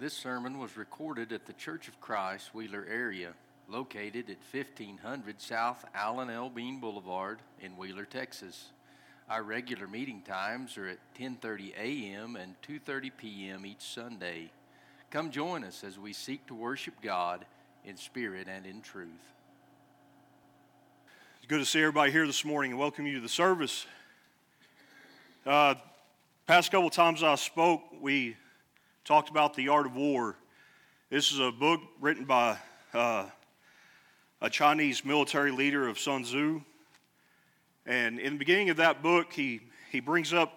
This sermon was recorded at the Church of Christ Wheeler area, located at 1500 South Alan L. Bean Boulevard in Wheeler, Texas. Our regular meeting times are at 10:30 a.m. and 2:30 p.m. each Sunday. Come join us as we seek to worship God in spirit and in truth. It's good to see everybody here this morning and welcome you to the service. Uh, past couple times I spoke, we talked about the art of war. This is a book written by uh, a Chinese military leader of Sun Tzu. And in the beginning of that book, he, he brings up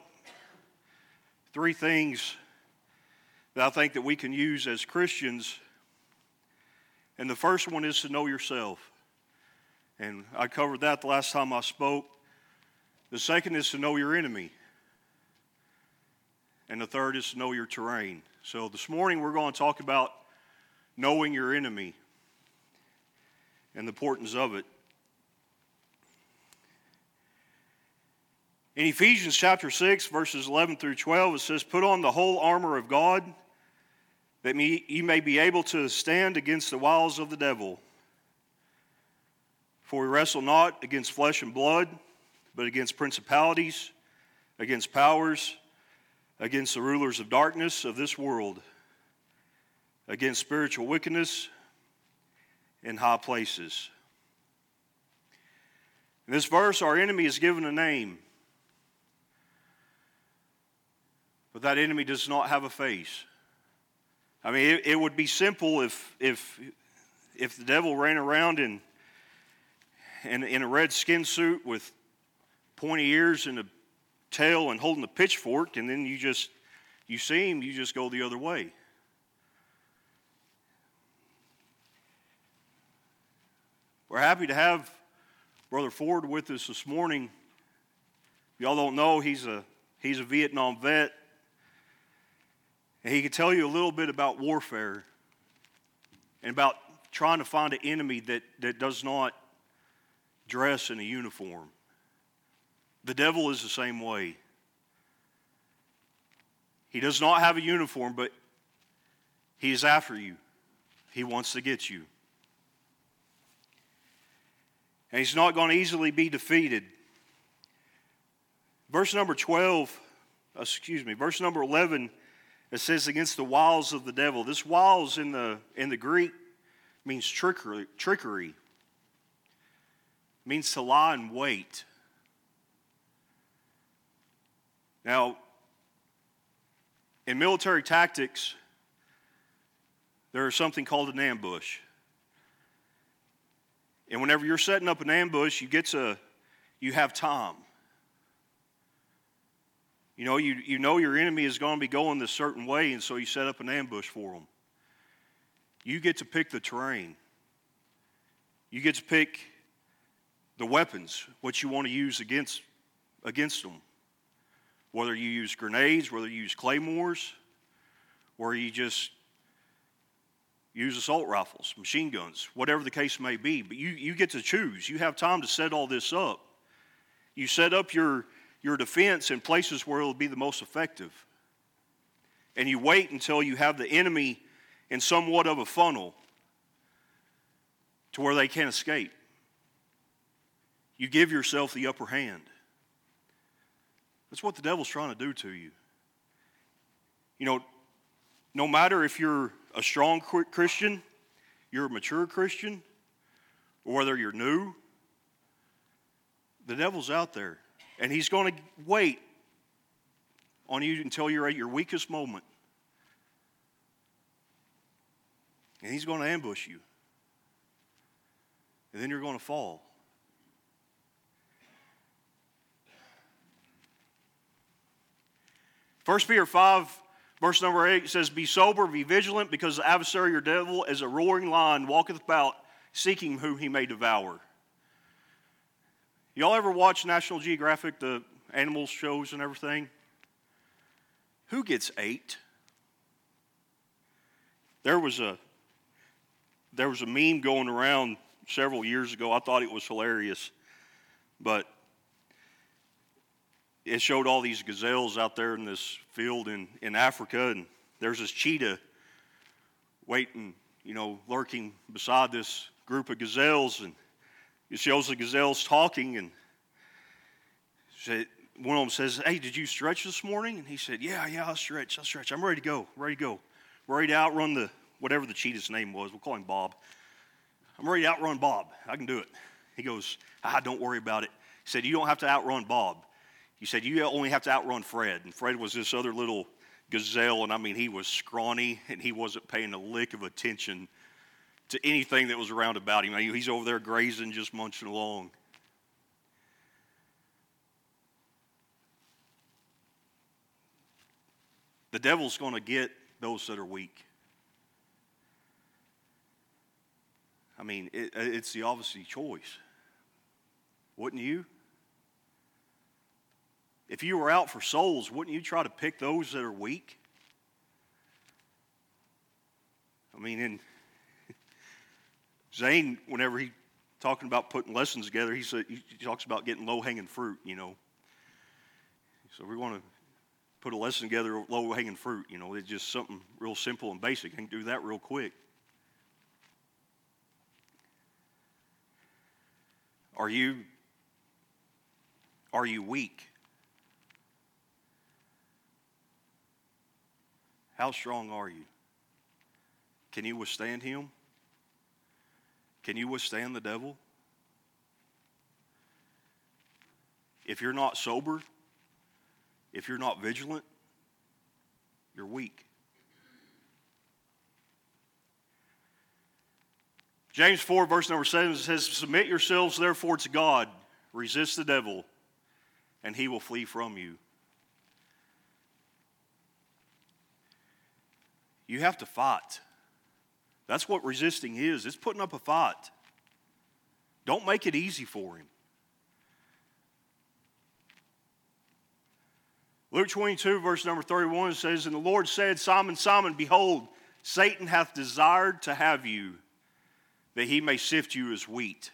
three things that I think that we can use as Christians. And the first one is to know yourself. And I covered that the last time I spoke. The second is to know your enemy. And the third is to know your terrain. So this morning we're going to talk about knowing your enemy and the importance of it. In Ephesians chapter 6, verses 11 through 12, it says, Put on the whole armor of God, that ye may be able to stand against the wiles of the devil. For we wrestle not against flesh and blood, but against principalities, against powers against the rulers of darkness of this world, against spiritual wickedness in high places. In this verse, our enemy is given a name, but that enemy does not have a face. I mean, it, it would be simple if, if, if the devil ran around in, in, in a red skin suit with pointy ears and a tail and holding the pitchfork, and then you just, you see him, you just go the other way. We're happy to have Brother Ford with us this morning. Y'all don't know, he's a, he's a Vietnam vet. And he can tell you a little bit about warfare and about trying to find an enemy that, that does not dress in a uniform. The devil is the same way. He does not have a uniform, but he is after you. He wants to get you. And he's not going to easily be defeated. Verse number 12, excuse me, verse number 11, it says, against the wiles of the devil. This wiles in the, in the Greek means trickery, trickery, means to lie in wait. Now, in military tactics, there is something called an ambush. And whenever you're setting up an ambush, you get to, you have time. You know, you, you know your enemy is going to be going this certain way, and so you set up an ambush for them. You get to pick the terrain. You get to pick the weapons, what you want to use against, against them. Whether you use grenades, whether you use claymores, or you just use assault rifles, machine guns, whatever the case may be. But you, you get to choose. You have time to set all this up. You set up your, your defense in places where it'll be the most effective. And you wait until you have the enemy in somewhat of a funnel to where they can't escape. You give yourself the upper hand. That's what the devil's trying to do to you. You know, no matter if you're a strong Christian, you're a mature Christian, or whether you're new, the devil's out there. And he's going to wait on you until you're at your weakest moment. And he's going to ambush you. And then you're going to fall. 1 Peter 5, verse number 8 says, Be sober, be vigilant, because the adversary, your devil, as a roaring lion, walketh about, seeking whom he may devour. Y'all ever watch National Geographic, the animal shows and everything? Who gets ate? There was a there was a meme going around several years ago. I thought it was hilarious. But it showed all these gazelles out there in this field in, in Africa, and there's this cheetah waiting, you know, lurking beside this group of gazelles, and it shows the gazelles talking, and said, one of them says, Hey, did you stretch this morning? And he said, Yeah, yeah, I'll stretch, I'll stretch. I'm ready to go, ready to go. Ready to outrun the, whatever the cheetah's name was. We'll call him Bob. I'm ready to outrun Bob. I can do it. He goes, Ah, don't worry about it. He said, You don't have to outrun Bob. He said, You only have to outrun Fred. And Fred was this other little gazelle, and I mean, he was scrawny and he wasn't paying a lick of attention to anything that was around about him. He's over there grazing, just munching along. The devil's going to get those that are weak. I mean, it, it's the obvious choice. Wouldn't you? If you were out for souls, wouldn't you try to pick those that are weak? I mean, in Zane, whenever he talking about putting lessons together, he said he talks about getting low hanging fruit. You know, so we want to put a lesson together of low hanging fruit. You know, it's just something real simple and basic. I can do that real quick. Are you are you weak? How strong are you? Can you withstand him? Can you withstand the devil? If you're not sober, if you're not vigilant, you're weak. James 4, verse number 7 says, Submit yourselves therefore to God, resist the devil, and he will flee from you. You have to fight. That's what resisting is it's putting up a fight. Don't make it easy for him. Luke 22, verse number 31 says, And the Lord said, Simon, Simon, behold, Satan hath desired to have you, that he may sift you as wheat.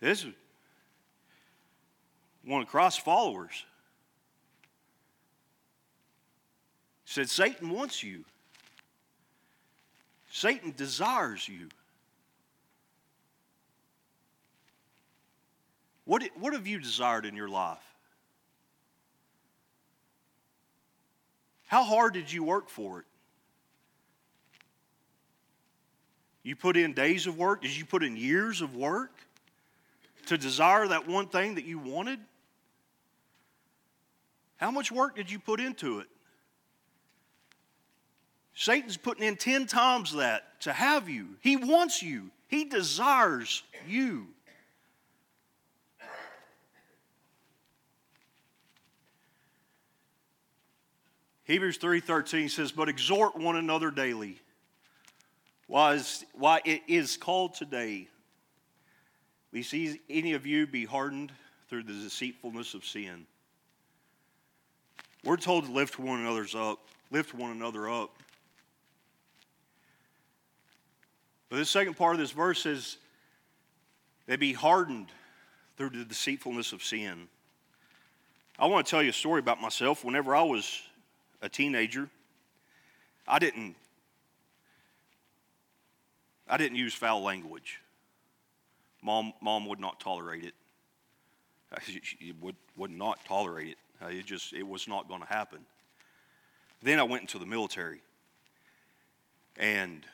This is one of Christ's followers. Said, Satan wants you. Satan desires you. What, what have you desired in your life? How hard did you work for it? You put in days of work? Did you put in years of work to desire that one thing that you wanted? How much work did you put into it? Satan's putting in 10 times that to have you. He wants you, he desires you. Hebrews 3:13 says, "But exhort one another daily, why, is, why it is called today, we see any of you be hardened through the deceitfulness of sin." We're told to lift one another's up, lift one another up. But the second part of this verse says, they be hardened through the deceitfulness of sin. I want to tell you a story about myself. Whenever I was a teenager, I didn't I didn't use foul language. Mom, mom would not tolerate it. Uh, she would, would not tolerate it. Uh, it just it was not going to happen. Then I went into the military, and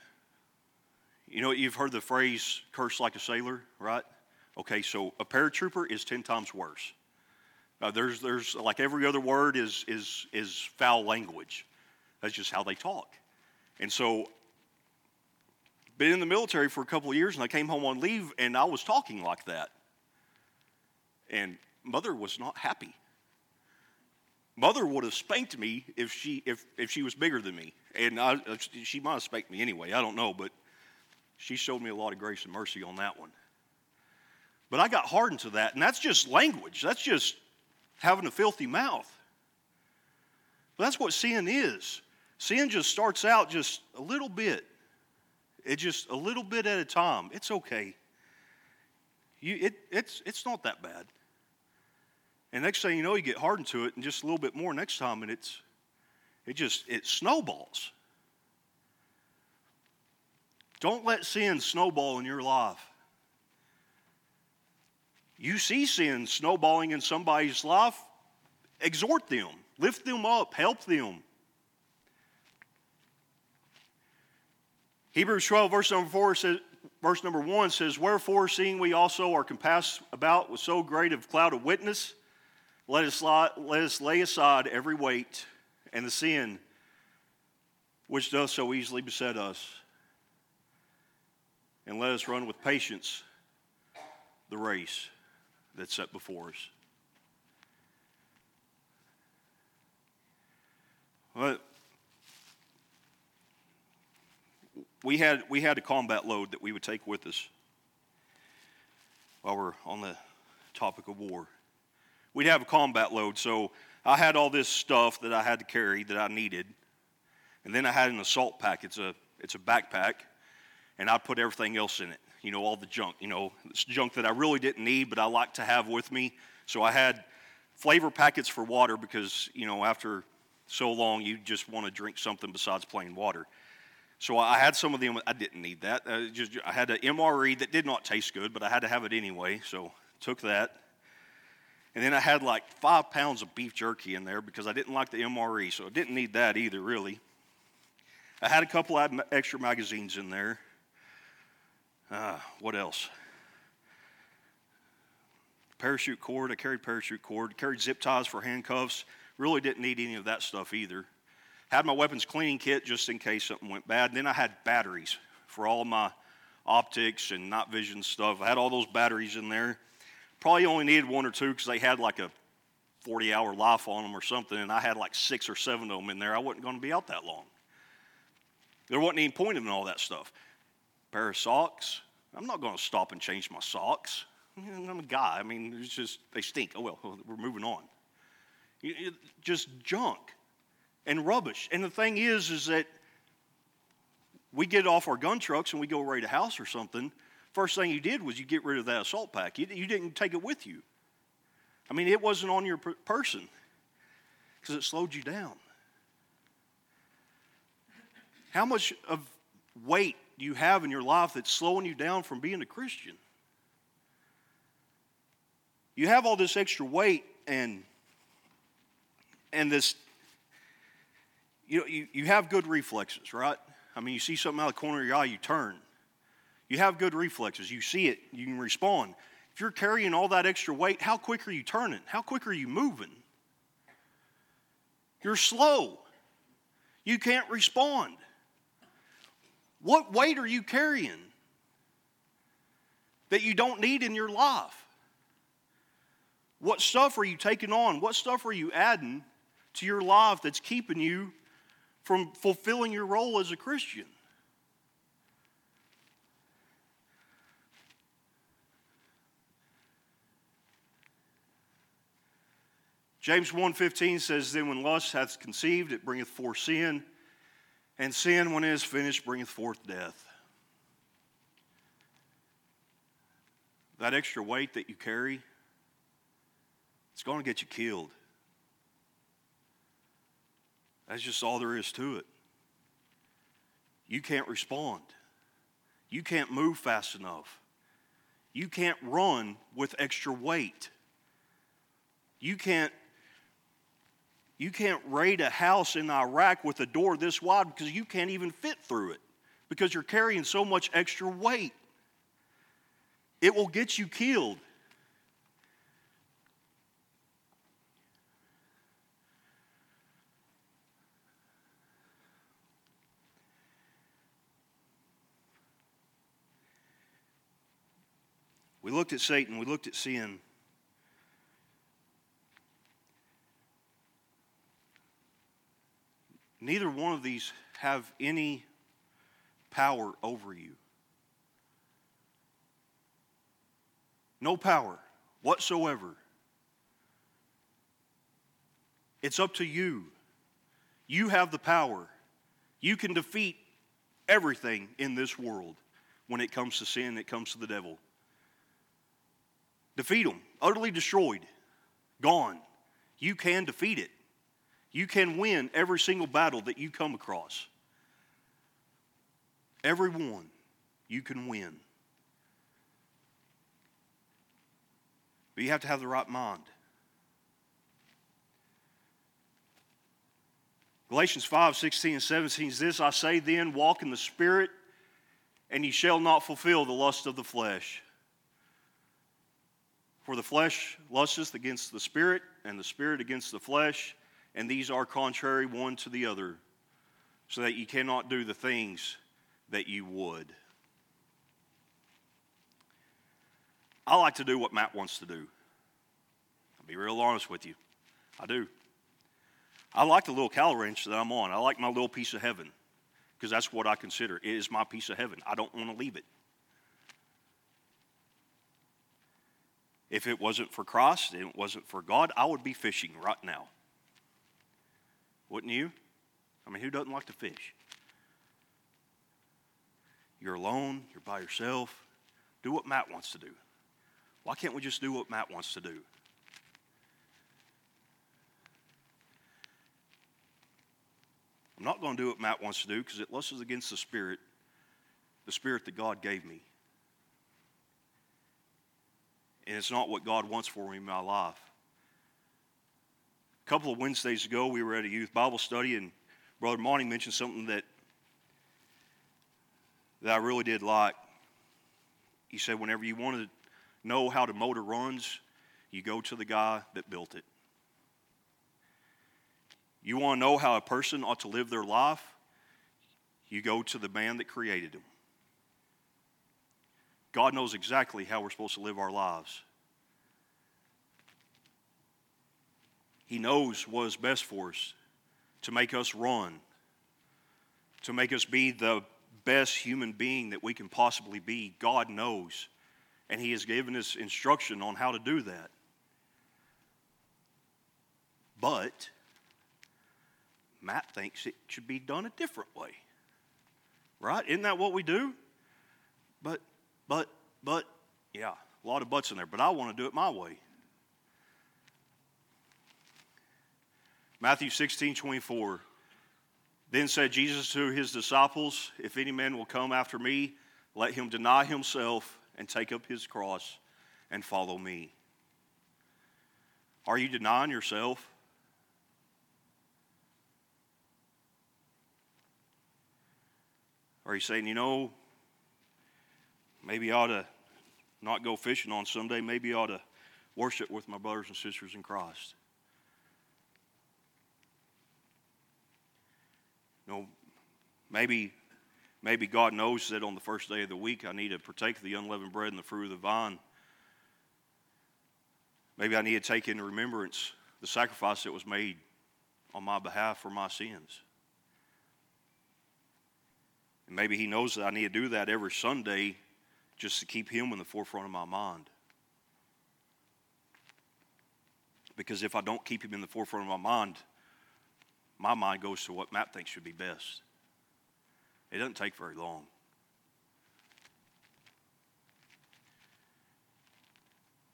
you know, you've heard the phrase curse like a sailor, right? Okay, so a paratrooper is 10 times worse. Uh, there's, there's like every other word is, is, is foul language. That's just how they talk. And so, been in the military for a couple of years, and I came home on leave, and I was talking like that. And mother was not happy. Mother would have spanked me if she if if she was bigger than me, and I, she might have spanked me anyway. I don't know, but she showed me a lot of grace and mercy on that one. But I got hardened to that, and that's just language. That's just having a filthy mouth. But that's what sin is. Sin just starts out just a little bit. It just a little bit at a time. It's okay. You, it, it's, it's not that bad. And next thing you know, you get hardened to it, and just a little bit more next time, and it's it just it snowballs. Don't let sin snowball in your life. You see sin snowballing in somebody's life, exhort them, lift them up, help them. Hebrews 12, verse number 4 says, verse number 1 says, Wherefore, seeing we also are compassed about with so great a cloud of witness, let us, lie, let us lay aside every weight and the sin which does so easily beset us. And let us run with patience the race that's set before us. But we had, we had a combat load that we would take with us while we're on the topic of war. We'd have a combat load, so I had all this stuff that I had to carry that I needed. And then I had an assault pack. It's a, it's a backpack, and I'd put everything else in it. You know, all the junk, you know, junk that I really didn't need, but I like to have with me. So I had flavor packets for water because, you know, after so long, you just want to drink something besides plain water. So I had some of them. I didn't need that. Uh, just I had an MRE that did not taste good, but I had to have it anyway. So took that. And then I had like five pounds of beef jerky in there because I didn't like the MRE, so I didn't need that either, really. I had a couple extra magazines in there. Uh, what else? Parachute cord. I carried parachute cord. Carried zip ties for handcuffs. Really didn't need any of that stuff either. Had my weapons cleaning kit just in case something went bad. Then I had batteries for all my optics and night vision stuff. I had all those batteries in there. Probably only needed one or two because they had like a 40 hour life on them or something, and I had like six or seven of them in there. I wasn't going to be out that long. There wasn't any point in all that stuff. Pair of socks. I'm not going to stop and change my socks. I'm a guy. I mean, it's just, they stink. Oh, well, we're moving on. Just junk and rubbish. And the thing is, is that we get off our gun trucks and we go raid a house or something. First thing you did was you get rid of that assault pack. You, didn't take it with you. I mean, it wasn't on your person because it slowed you down. How much of weight you have in your life that's slowing you down from being a Christian? You have all this extra weight and and this you know, you, you have good reflexes, right? I mean, you see something out of the corner of your eye, you turn. You have good reflexes. You see it, you can respond. If you're carrying all that extra weight, how quick are you turning? How quick are you moving? You're slow. You can't respond. What weight are you carrying that you don't need in your life? What stuff are you taking on? What stuff are you adding to your life that's keeping you from fulfilling your role as a Christian? James 1:15 says then when lust hath conceived it bringeth forth sin and sin when it is finished bringeth forth death. That extra weight that you carry it's going to get you killed. That's just all there is to it. You can't respond. You can't move fast enough. You can't run with extra weight. You can't you can't raid a house in Iraq with a door this wide because you can't even fit through it because you're carrying so much extra weight. It will get you killed. We looked at Satan, we looked at sin. Neither one of these have any power over you. No power whatsoever. It's up to you. You have the power. You can defeat everything in this world when it comes to sin, it comes to the devil. Defeat them. Utterly destroyed. Gone. You can defeat it. You can win every single battle that you come across. Every one. you can win. But you have to have the right mind. Galatians 5 16 and 17 is this I say then, walk in the Spirit, and ye shall not fulfill the lust of the flesh. For the flesh lusteth against the Spirit, and the Spirit against the flesh, and these are contrary one to the other, so that you cannot do the things that you would. I like to do what Matt wants to do. I'll be real honest with you. I do. I like the little cow ranch that I'm on. I like my little piece of heaven because that's what I consider. It is my piece of heaven. I don't want to leave it. If it wasn't for Christ and it wasn't for God, I would be fishing right now. Wouldn't you? I mean, who doesn't like to fish? You're alone, you're by yourself. Do what Matt wants to do. Why can't we just do what Matt wants to do? I'm not going to do what Matt wants to do because it lusts against the Spirit, the Spirit that God gave me. And it's not what God wants for me in my life. A couple of Wednesdays ago, we were at a youth Bible study, and Brother Monty mentioned something that, that I really did like. He said, whenever you want to know how the motor runs, you go to the guy that built it. You want to know how a person ought to live their life? You go to the man that created them. God knows exactly how we're supposed to live our lives. He knows what is best for us to make us run, to make us be the best human being that we can possibly be. God knows. And He has given us instruction on how to do that. But Matt thinks it should be done a different way. Right? Isn't that what we do? But, but, but, yeah, a lot of buts in there, but I want to do it my way. Matthew 16, 24. Then said Jesus to his disciples, If any man will come after me, let him deny himself and take up his cross and follow me. Are you denying yourself? Are you saying, you know, maybe I ought to not go fishing on Sunday, maybe I ought to worship with my brothers and sisters in Christ? You know, maybe maybe God knows that on the first day of the week I need to partake of the unleavened bread and the fruit of the vine. Maybe I need to take into remembrance the sacrifice that was made on my behalf for my sins. And maybe He knows that I need to do that every Sunday just to keep Him in the forefront of my mind. Because if I don't keep Him in the forefront of my mind, my mind goes to what Matt thinks should be best. It doesn't take very long.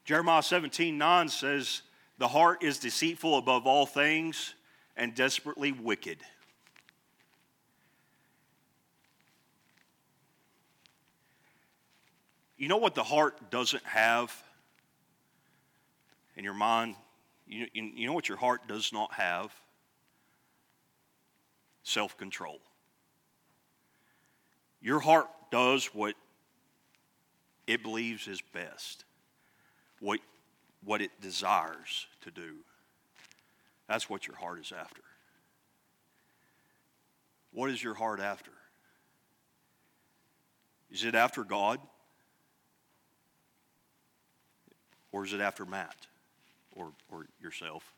Jeremiah 17 9 says, The heart is deceitful above all things and desperately wicked. You know what the heart doesn't have in your mind? You, you, you know what your heart does not have? Self control. Your heart does what it believes is best, what, what it desires to do. That's what your heart is after. What is your heart after? Is it after God? Or is it after Matt or, or yourself?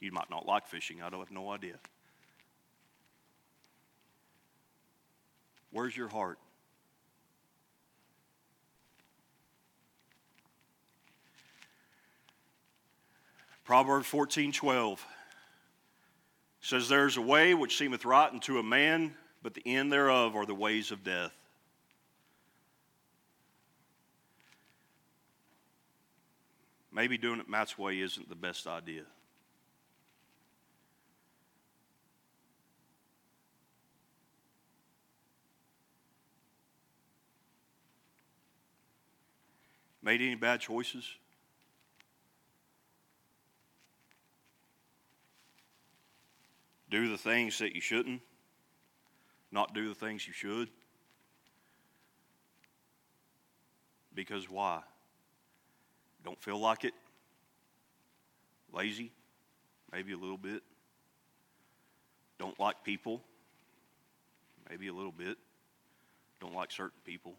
You might not like fishing, I don't have no idea. Where's your heart? Proverbs 14 12 says, There's a way which seemeth right unto a man, but the end thereof are the ways of death. Maybe doing it Matt's way isn't the best idea. Made any bad choices? Do the things that you shouldn't? Not do the things you should? Because why? Don't feel like it? Lazy? Maybe a little bit. Don't like people? Maybe a little bit. Don't like certain people.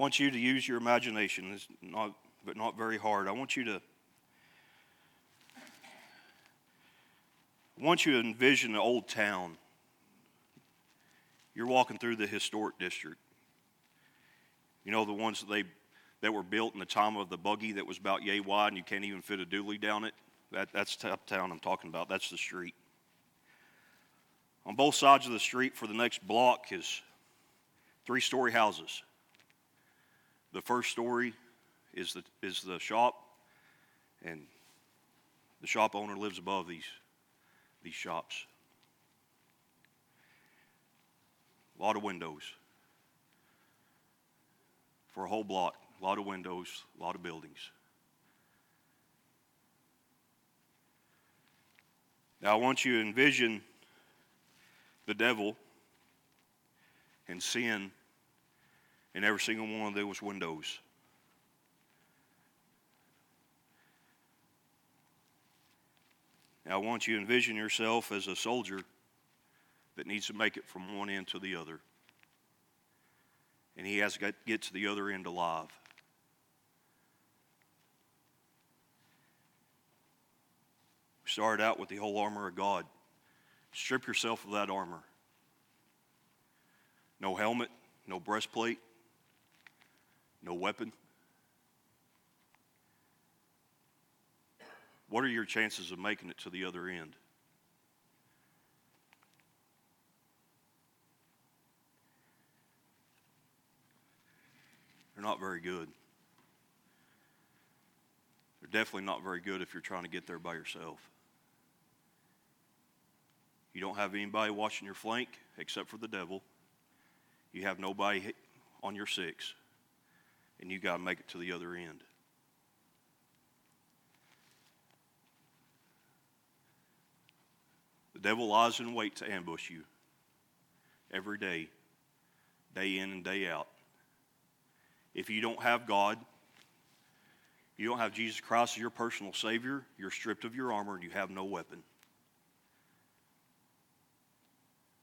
Want you to use your imagination. It's not, but not very hard. I want you to. I want you to envision an old town. You're walking through the historic district. You know the ones that they that were built in the time of the buggy that was about yay wide and you can't even fit a dually down it. That, that's the town I'm talking about. That's the street. On both sides of the street for the next block is three story houses. The first story is the, is the shop, and the shop owner lives above these, these shops. A lot of windows. For a whole block, a lot of windows, a lot of buildings. Now, I want you to envision the devil and sin in every single one of those windows. Now, I want you to envision yourself as a soldier that needs to make it from one end to the other. And he has to get to the other end alive. We started out with the whole armor of God. Strip yourself of that armor. No helmet, no breastplate, no weapon? What are your chances of making it to the other end? They're not very good. They're definitely not very good if you're trying to get there by yourself. You don't have anybody watching your flank except for the devil. You have nobody on your six and you got to make it to the other end. The devil lies in wait to ambush you every day, day in and day out. If you don't have God, you don't have Jesus Christ as your personal Savior, you're stripped of your armor and you have no weapon.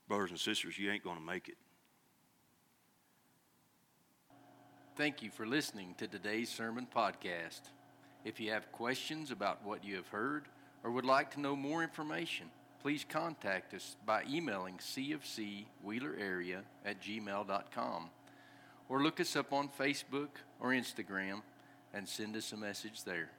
Brothers and sisters, you ain't going to make it. Thank you for listening to today's sermon podcast. If you have questions about what you have heard or would like to know more information, please contact us by emailing cfcwheelerarea at gmail.com or look us up on Facebook or Instagram and send us a message there.